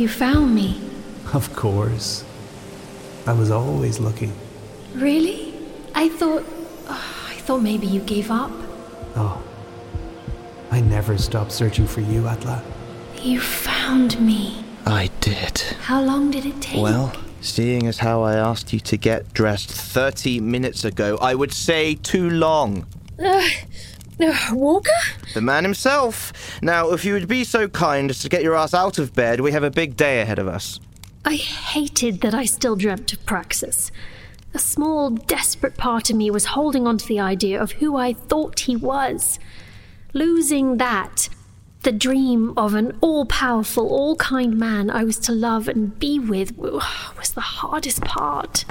are. You found me. Of course. I was always looking. Really? I thought. Oh, I thought maybe you gave up. Oh. I never stopped searching for you, Atla. You found me. I did. How long did it take? Well, seeing as how I asked you to get dressed 30 minutes ago, I would say too long. Walker? The man himself. Now, if you would be so kind as to get your ass out of bed, we have a big day ahead of us. I hated that I still dreamt of Praxus. A small, desperate part of me was holding on to the idea of who I thought he was. Losing that, the dream of an all powerful, all kind man I was to love and be with, was the hardest part.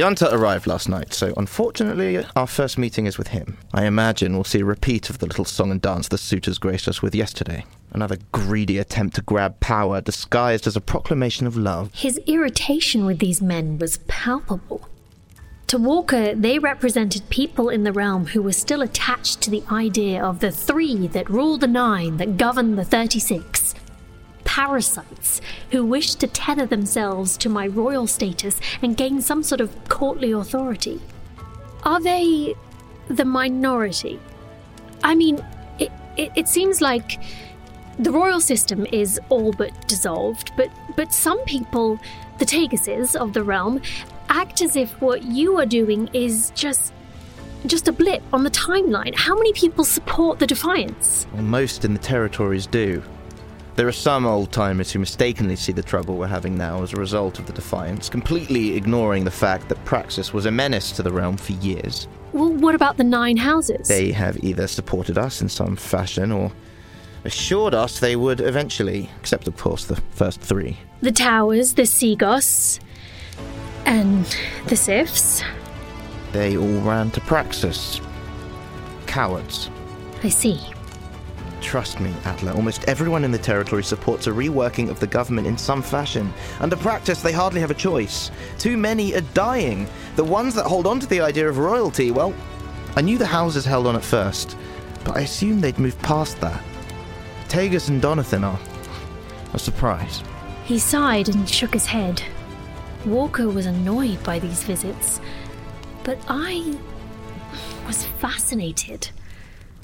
Yanta arrived last night, so unfortunately, our first meeting is with him. I imagine we'll see a repeat of the little song and dance the suitors graced us with yesterday. Another greedy attempt to grab power disguised as a proclamation of love. His irritation with these men was palpable. To Walker, they represented people in the realm who were still attached to the idea of the three that rule the nine that govern the 36 parasites who wish to tether themselves to my royal status and gain some sort of courtly authority. Are they the minority? I mean, it, it, it seems like the royal system is all but dissolved, but, but some people, the Taguses of the realm, act as if what you are doing is just just a blip on the timeline. How many people support the Defiance? Well, most in the territories do. There are some old timers who mistakenly see the trouble we're having now as a result of the Defiance, completely ignoring the fact that Praxus was a menace to the realm for years. Well, what about the Nine Houses? They have either supported us in some fashion or assured us they would eventually, except, of course, the first three. The Towers, the Seagoss, and the Sifs. They all ran to Praxus. Cowards. I see. Trust me, Atla, almost everyone in the territory supports a reworking of the government in some fashion. Under Praxus, they hardly have a choice. Too many are dying. The ones that hold on to the idea of royalty, well, I knew the houses held on at first, but I assumed they'd moved past that. Tagus and Donathan are a surprise. He sighed and shook his head. Walker was annoyed by these visits, but I was fascinated.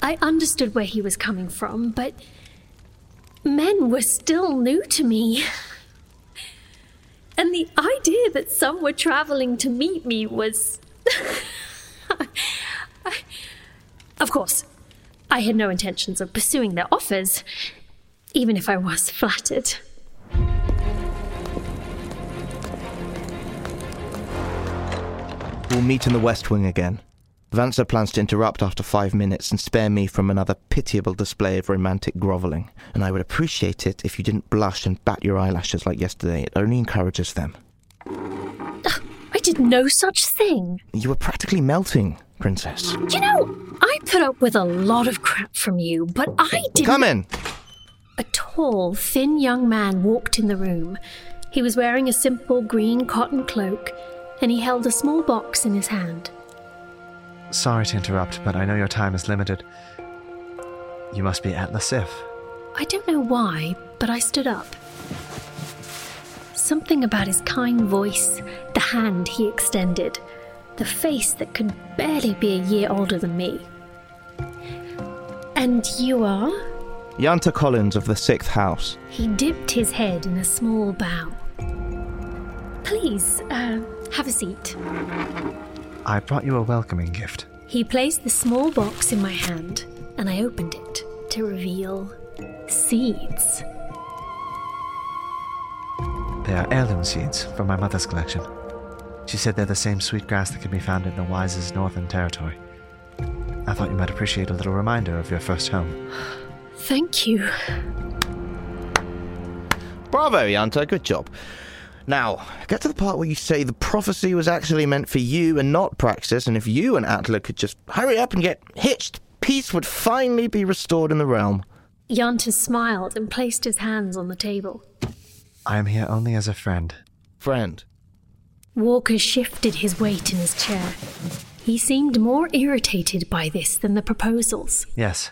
I understood where he was coming from, but men were still new to me. And the idea that some were traveling to meet me was. of course, I had no intentions of pursuing their offers, even if I was flattered. We'll meet in the West Wing again. Vansa plans to interrupt after five minutes and spare me from another pitiable display of romantic grovelling, and I would appreciate it if you didn't blush and bat your eyelashes like yesterday. It only encourages them. I did no such thing. You were practically melting, Princess. You know, I put up with a lot of crap from you, but I didn't. Come in! A tall, thin young man walked in the room. He was wearing a simple green cotton cloak, and he held a small box in his hand. Sorry to interrupt, but I know your time is limited. You must be Atla Sif. I don't know why, but I stood up. Something about his kind voice, the hand he extended, the face that could barely be a year older than me. And you are? Yanta Collins of the Sixth House. He dipped his head in a small bow. Please, uh, have a seat. I brought you a welcoming gift. He placed the small box in my hand, and I opened it to reveal seeds. They are heirloom seeds from my mother's collection. She said they're the same sweet grass that can be found in the Wise's northern territory. I thought you might appreciate a little reminder of your first home. Thank you. Bravo, Yanta, good job. Now, get to the part where you say the prophecy was actually meant for you and not Praxus, and if you and Atla could just hurry up and get hitched, peace would finally be restored in the realm. Yanta smiled and placed his hands on the table. I am here only as a friend. Friend. Walker shifted his weight in his chair. He seemed more irritated by this than the proposals. Yes.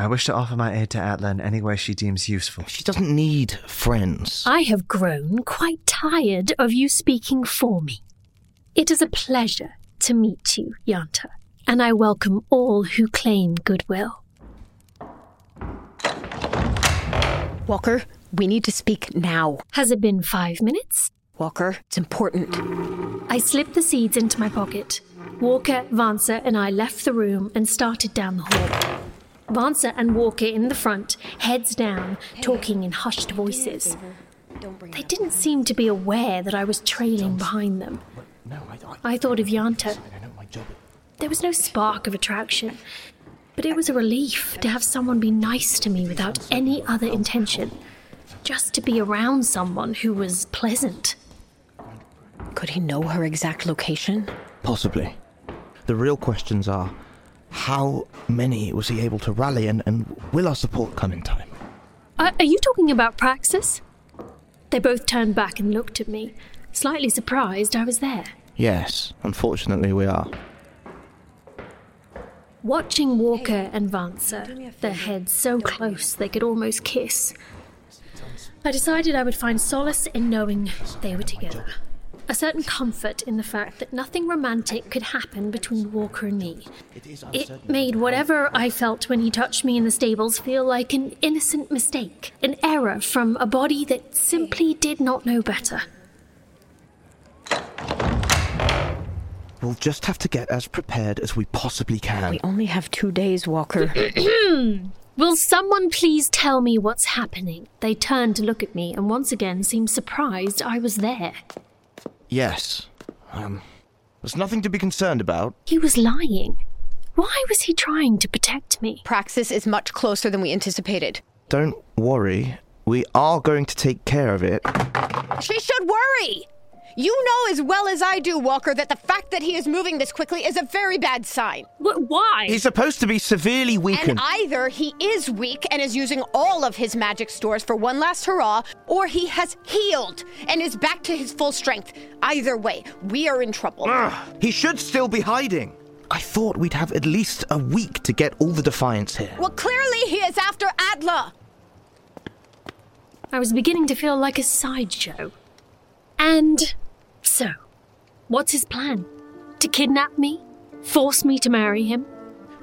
I wish to offer my aid to Atla in any way she deems useful. She doesn't need friends. I have grown quite tired of you speaking for me. It is a pleasure to meet you, Yanta, and I welcome all who claim goodwill. Walker, we need to speak now. Has it been five minutes? Walker, it's important. I slipped the seeds into my pocket. Walker, Vansa, and I left the room and started down the hall. Vansa and Walker in the front, heads down, talking in hushed voices. They didn't seem to be aware that I was trailing behind them. I thought of Yanta. There was no spark of attraction, but it was a relief to have someone be nice to me without any other intention. Just to be around someone who was pleasant. Could he know her exact location? Possibly. The real questions are how many was he able to rally and, and will our support come in time? Uh, are you talking about Praxus? They both turned back and looked at me, slightly surprised I was there. Yes, unfortunately we are. Watching Walker and Vansa, their heads so close they could almost kiss, I decided I would find solace in knowing they were together. A certain comfort in the fact that nothing romantic could happen between Walker and me. It made whatever I felt when he touched me in the stables feel like an innocent mistake, an error from a body that simply did not know better. We'll just have to get as prepared as we possibly can. We only have two days, Walker. Will someone please tell me what's happening? They turned to look at me and once again seemed surprised I was there. Yes. Um, there's nothing to be concerned about. He was lying. Why was he trying to protect me? Praxus is much closer than we anticipated. Don't worry. We are going to take care of it. She should worry! You know as well as I do, Walker, that the fact that he is moving this quickly is a very bad sign. Wh- why? He's supposed to be severely weakened. And weakened. either he is weak and is using all of his magic stores for one last hurrah, or he has healed and is back to his full strength. Either way, we are in trouble. He should still be hiding. I thought we'd have at least a week to get all the Defiance here. Well, clearly he is after Atla. I was beginning to feel like a sideshow. And so, what's his plan? To kidnap me? Force me to marry him?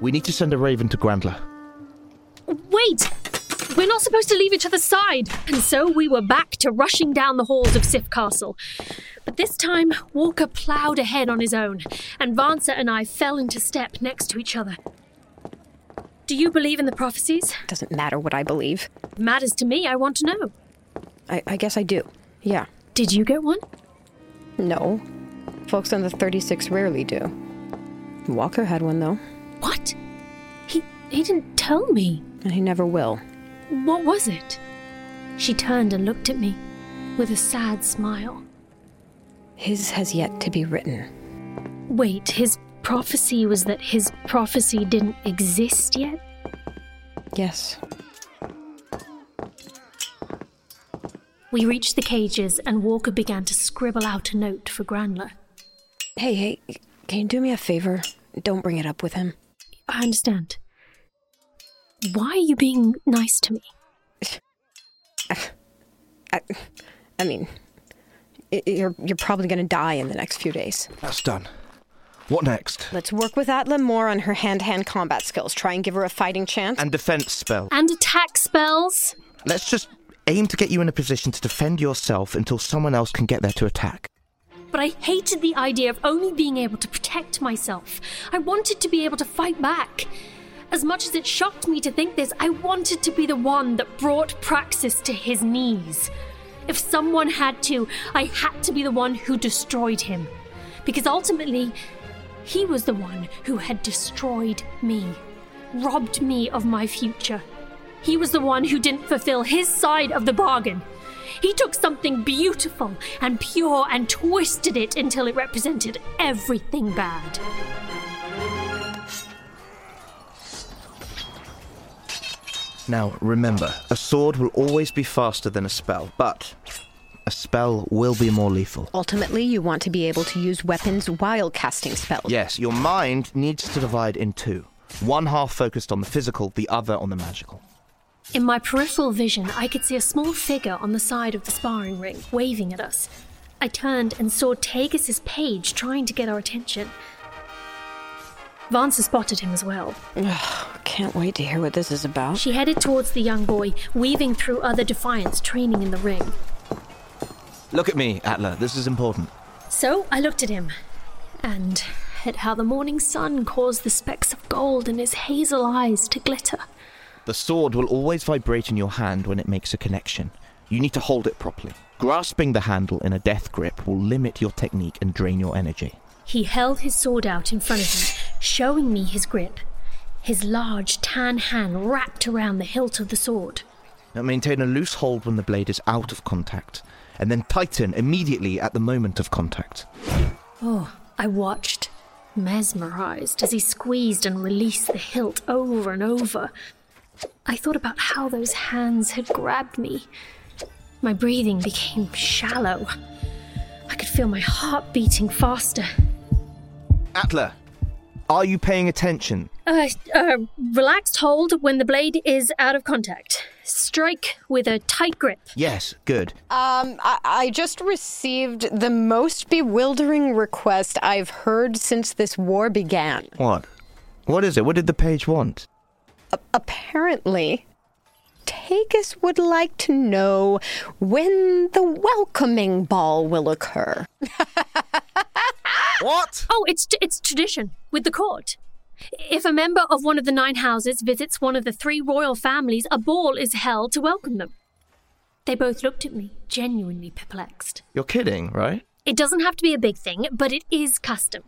We need to send a raven to Grandler. Wait! We're not supposed to leave each other's side! And so we were back to rushing down the halls of Sif Castle. But this time, Walker ploughed ahead on his own, and Vansa and I fell into step next to each other. Do you believe in the prophecies? Doesn't matter what I believe. It Matters to me, I want to know. I, I guess I do. Yeah. Did you get one? No. Folks on the 36 rarely do. Walker had one, though, What? He he didn't tell me. and he never will. What was it? She turned and looked at me with a sad smile. His has yet to be written. Wait, his prophecy was that his prophecy didn't exist yet? Yes. We reached the cages and Walker began to scribble out a note for Granler. Hey, hey, can you do me a favor? Don't bring it up with him. I understand. Why are you being nice to me? I, I mean, you're you're probably gonna die in the next few days. That's done. What next? Let's work with Atla more on her hand-to-hand combat skills. Try and give her a fighting chance. And defense spell. And attack spells? Let's just aim to get you in a position to defend yourself until someone else can get there to attack. But I hated the idea of only being able to protect myself. I wanted to be able to fight back. As much as it shocked me to think this, I wanted to be the one that brought Praxus to his knees. If someone had to, I had to be the one who destroyed him. Because ultimately, he was the one who had destroyed me, robbed me of my future. He was the one who didn't fulfill his side of the bargain. He took something beautiful and pure and twisted it until it represented everything bad. Now, remember, a sword will always be faster than a spell, but a spell will be more lethal. Ultimately, you want to be able to use weapons while casting spells. Yes, your mind needs to divide in two. One half focused on the physical, the other on the magical. In my peripheral vision, I could see a small figure on the side of the sparring ring, waving at us. I turned and saw Tagus's page trying to get our attention. Vansa spotted him as well. Can't wait to hear what this is about. She headed towards the young boy, weaving through other Defiants training in the ring. Look at me, Atla. This is important. So I looked at him, and at how the morning sun caused the specks of gold in his hazel eyes to glitter. The sword will always vibrate in your hand when it makes a connection. You need to hold it properly. Grasping the handle in a death grip will limit your technique and drain your energy. He held his sword out in front of me, showing me his grip. His large tan hand wrapped around the hilt of the sword. Now maintain a loose hold when the blade is out of contact, and then tighten immediately at the moment of contact. Oh, I watched, mesmerized, as he squeezed and released the hilt over and over. I thought about how those hands had grabbed me. My breathing became shallow. I could feel my heart beating faster. Atla, are you paying attention? Uh, uh, relaxed hold when the blade is out of contact. Strike with a tight grip. Yes, good. Um, I, I just received the most bewildering request I've heard since this war began. What? What is it? What did the page want? Apparently, Tagus would like to know when the welcoming ball will occur. What? Oh, it's it's tradition with the court. If a member of one of the nine houses visits one of the three royal families, a ball is held to welcome them. They both looked at me, genuinely perplexed. You're kidding, right? It doesn't have to be a big thing, but it is custom.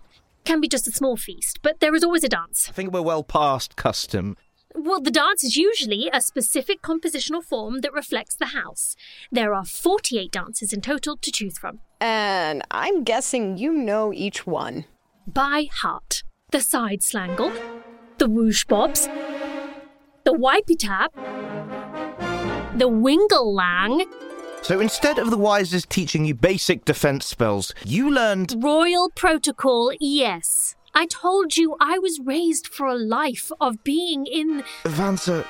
Can be just a small feast, but there is always a dance. I think we're well past custom. Well, the dance is usually a specific compositional form that reflects the house. There are 48 dances in total to choose from. And I'm guessing you know each one. By heart. The side slangle, the whoosh bobs, the wipey tap, the wingle lang, So instead of the wisest teaching you basic defense spells, you learned. royal protocol, yes. I told you I was raised for a life of being in. Vansa,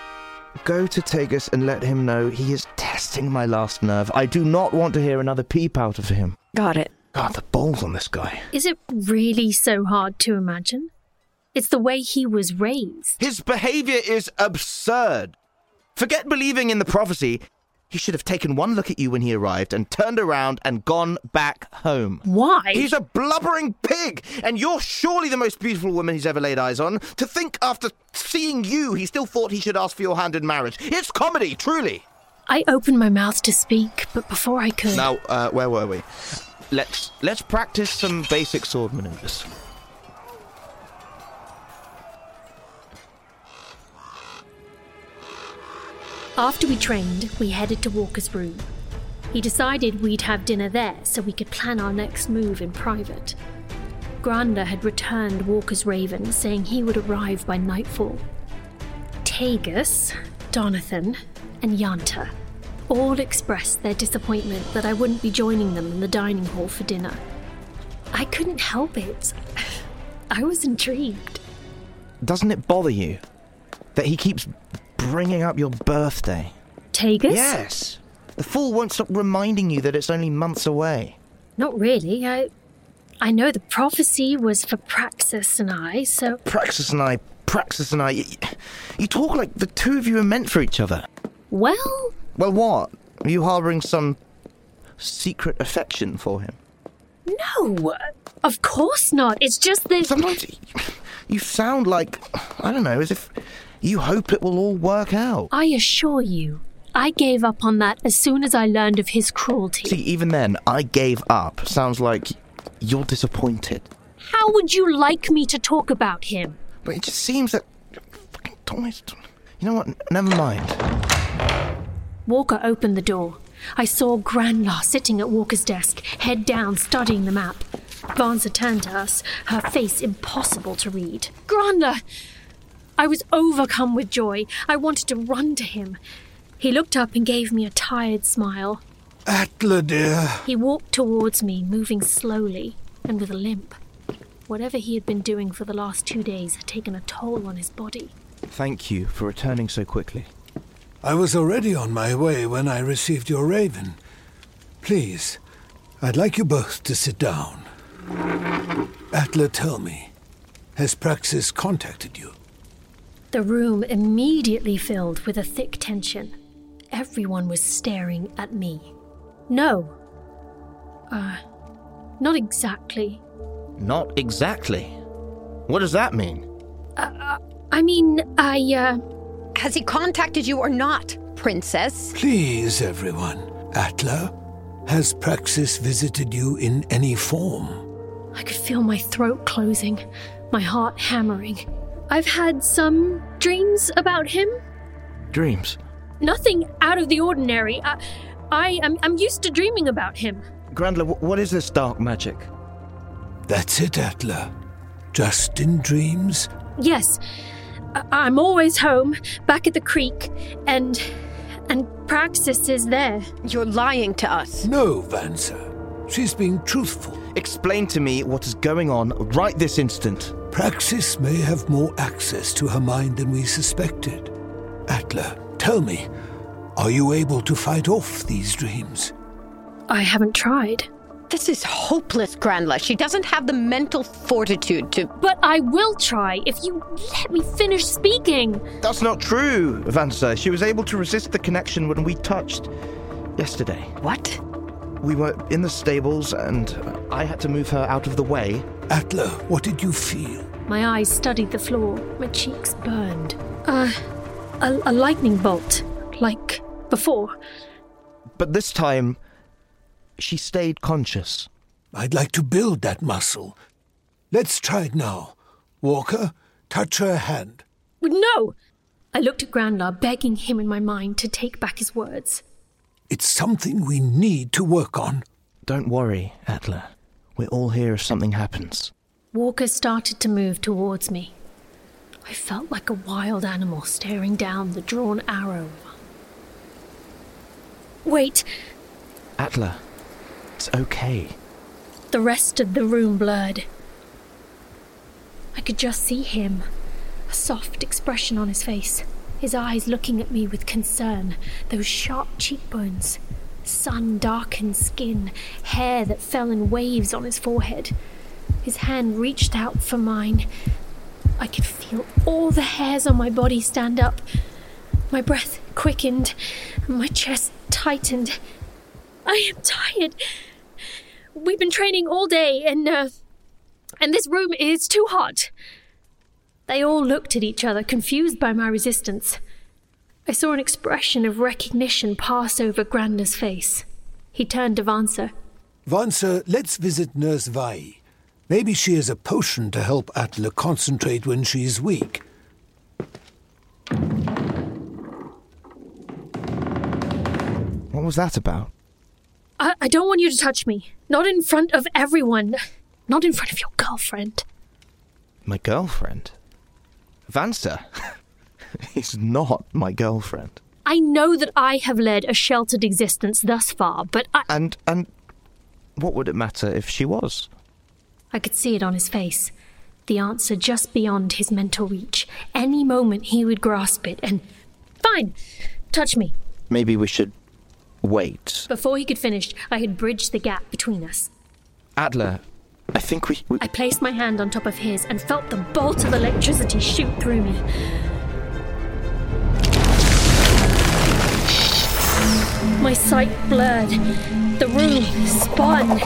go to Tagus and let him know he is testing my last nerve. I do not want to hear another peep out of him. Got it. God, the balls on this guy. Is it really so hard to imagine? It's the way he was raised. His behavior is absurd. Forget believing in the prophecy. He should have taken one look at you when he arrived and turned around and gone back home. Why? He's a blubbering pig, and you're surely the most beautiful woman he's ever laid eyes on. To think after seeing you, he still thought he should ask for your hand in marriage. It's comedy, truly. I opened my mouth to speak, but before I could. Now, uh, where were we? Let's let's practice some basic sword maneuvers. After we trained, we headed to Walker's room. He decided we'd have dinner there so we could plan our next move in private. Granda had returned Walker's raven, saying he would arrive by nightfall. Tagus, Donathan, and Yanta all expressed their disappointment that I wouldn't be joining them in the dining hall for dinner. I couldn't help it. I was intrigued. Doesn't it bother you that he keeps bringing up your birthday? Tagus? Yes. The fool won't stop reminding you that it's only months away. Not really. I I know the prophecy was for Praxus and I, so Praxus and I, Praxus and I, you, you talk like the two of you are meant for each other. well, Well, what? Are you harboring some secret affection for him? no. Of course not. It's just that Sometimes you sound like, I don't know, as if you hope it will all work out. I assure you, I gave up on that as soon as I learned of his cruelty. See, even then, I gave up. Sounds like you're disappointed. How would you like me to talk about him? But it just seems that. Fucking Thomas. You know what? Never mind. Walker opened the door. I saw Granlar sitting at Walker's desk, head down, studying the map. Vansa turned to us, her face impossible to read. Granlar! I was overcome with joy. I wanted to run to him. He looked up and gave me a tired smile. Atla, dear. He walked towards me, moving slowly and with a limp. Whatever he had been doing for the last two days had taken a toll on his body. Thank you for returning so quickly. I was already on my way when I received your raven. Please, I'd like you both to sit down. Atla, tell me, has Praxus contacted you? The room immediately filled with a thick tension. Everyone was staring at me. No. Uh, not exactly. Not exactly. What does that mean? I mean, I, uh, Has he contacted you or not, Princess? Please, everyone. Atla, has Praxus visited you in any form? I could feel my throat closing, my heart hammering. I've had some dreams about him. Dreams. Nothing out of the ordinary. I, I am I'm used to dreaming about him. Grandler, what is this dark magic? That's it, Atla. Just in dreams? Yes, I- I'm always home, back at the creek, and and Praxus is there. You're lying to us. No, Vansa. She's being truthful. Explain to me what is going on right this instant. Praxis may have more access to her mind than we suspected. Atla, tell me, are you able to fight off these dreams? I haven't tried, This is hopeless, Grandla. She doesn't have the mental fortitude to. but I will try if you let me finish speaking. That's not true, Vansa. She was able to resist the connection when we touched yesterday. What? We were in the stables and I had to move her out of the way. Atla, what did you feel? My eyes studied the floor, my cheeks burned. Uh, a, a lightning bolt, like before. But this time, she stayed conscious. I'd like to build that muscle. Let's try it now. Walker, touch her hand. No! I looked at Grandla, begging him in my mind to take back his words. It's something we need to work on. Don't worry, Atla. We're all here if something happens. Walker started to move towards me. I felt like a wild animal staring down the drawn arrow. Wait, Atla, it's okay. the rest of the room blurred. I could just see him, a soft expression on his face, his eyes looking at me with concern, those sharp cheekbones, sun darkened skin, hair that fell in waves on his forehead. His hand reached out for mine. I could feel all the hairs on my body stand up. My breath quickened, my chest tightened. I am tired. We've been training all day, and uh, and this room is too hot. They all looked at each other, confused by my resistance. I saw an expression of recognition pass over Granda's face. He turned to Vansa. Vansa, let's visit Nurse Vai. Maybe she has a potion to help Atla concentrate when she's weak. What was that about? I, I don't want you to touch me. Not in front of everyone. Not in front of your girlfriend. My girlfriend? Vansa? is not my girlfriend. I know that I have led a sheltered existence thus far, but I, And and what would it matter if she was? I could see it on his face. The answer just beyond his mental reach. Any moment he would grasp it and. Fine! Touch me. Maybe we should wait. Before he could finish, I had bridged the gap between us. Atla, think we, we I placed my hand on top of his and felt the bolt of electricity shoot through me. My sight blurred. The room spun.